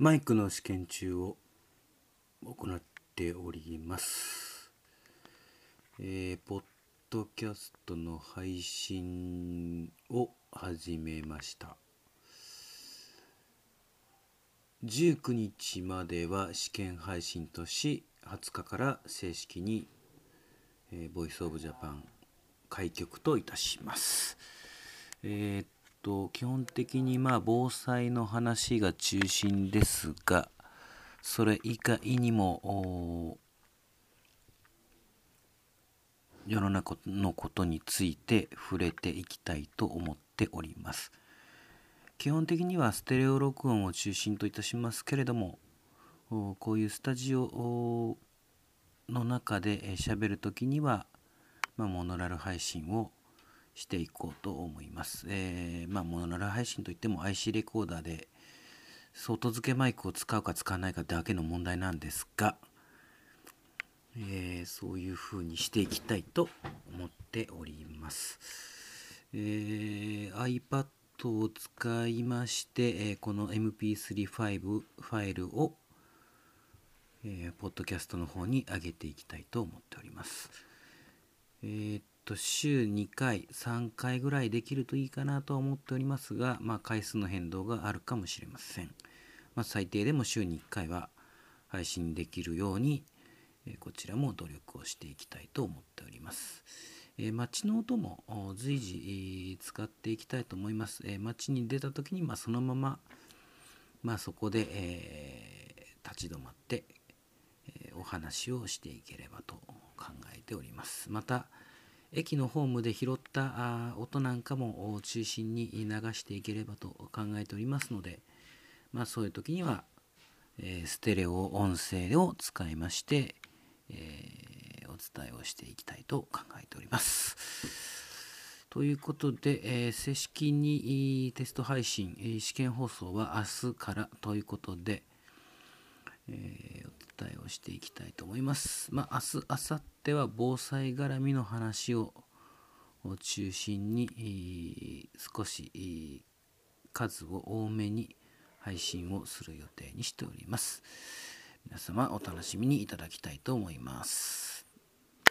マイクの試験中を行っております。えー、ポッドキャストの配信を始めました。19日までは試験配信とし、20日から正式に、えー、 Voice of Japan 開局といたします。えー、っと基本的にまあ防災の話が中心ですがそれ以外にも世の中のことについて触れていきたいと思っております。基本的にはステレオ録音を中心といたしますけれどもこういうスタジオの中で喋るときには、まあ、モノラル配信をしていこうと思います。えー、まあ、モノラル配信といっても IC レコーダーで外付けマイクを使うか使わないかだけの問題なんですが、えー、そういう風にしていきたいと思っております。えー、iPad を使いまして、えー、この MP3 ファイルファイルを、えー、ポッドキャストの方に上げていきたいと思っております。えーと週2回3回ぐらいできるといいかなとは思っておりますが、まあ、回数の変動があるかもしれません、まあ、最低でも週に1回は配信できるように、こちらも努力をしていきたいと思っております、えー、街の音も随時、使っていきたいと思います、え街に出た時に、まあ、そのまま、まあ、そこで、え立ち止まって、えお話をしていければと考えております。また駅のホームで拾った音なんかも中心に流していければと考えておりますので、まあ、そういう時には、え、ステレオ音声を使いまして、え、お伝えをしていきたいと考えております。ということで、えー、正式にテスト配信、試験放送は明日からということで、えー、伝えをしていきたいと思います。まあ、明日、明後日は防災絡みの話を中心に少し数を多めに配信をする予定にしております。皆様お楽しみにいただきたいと思います。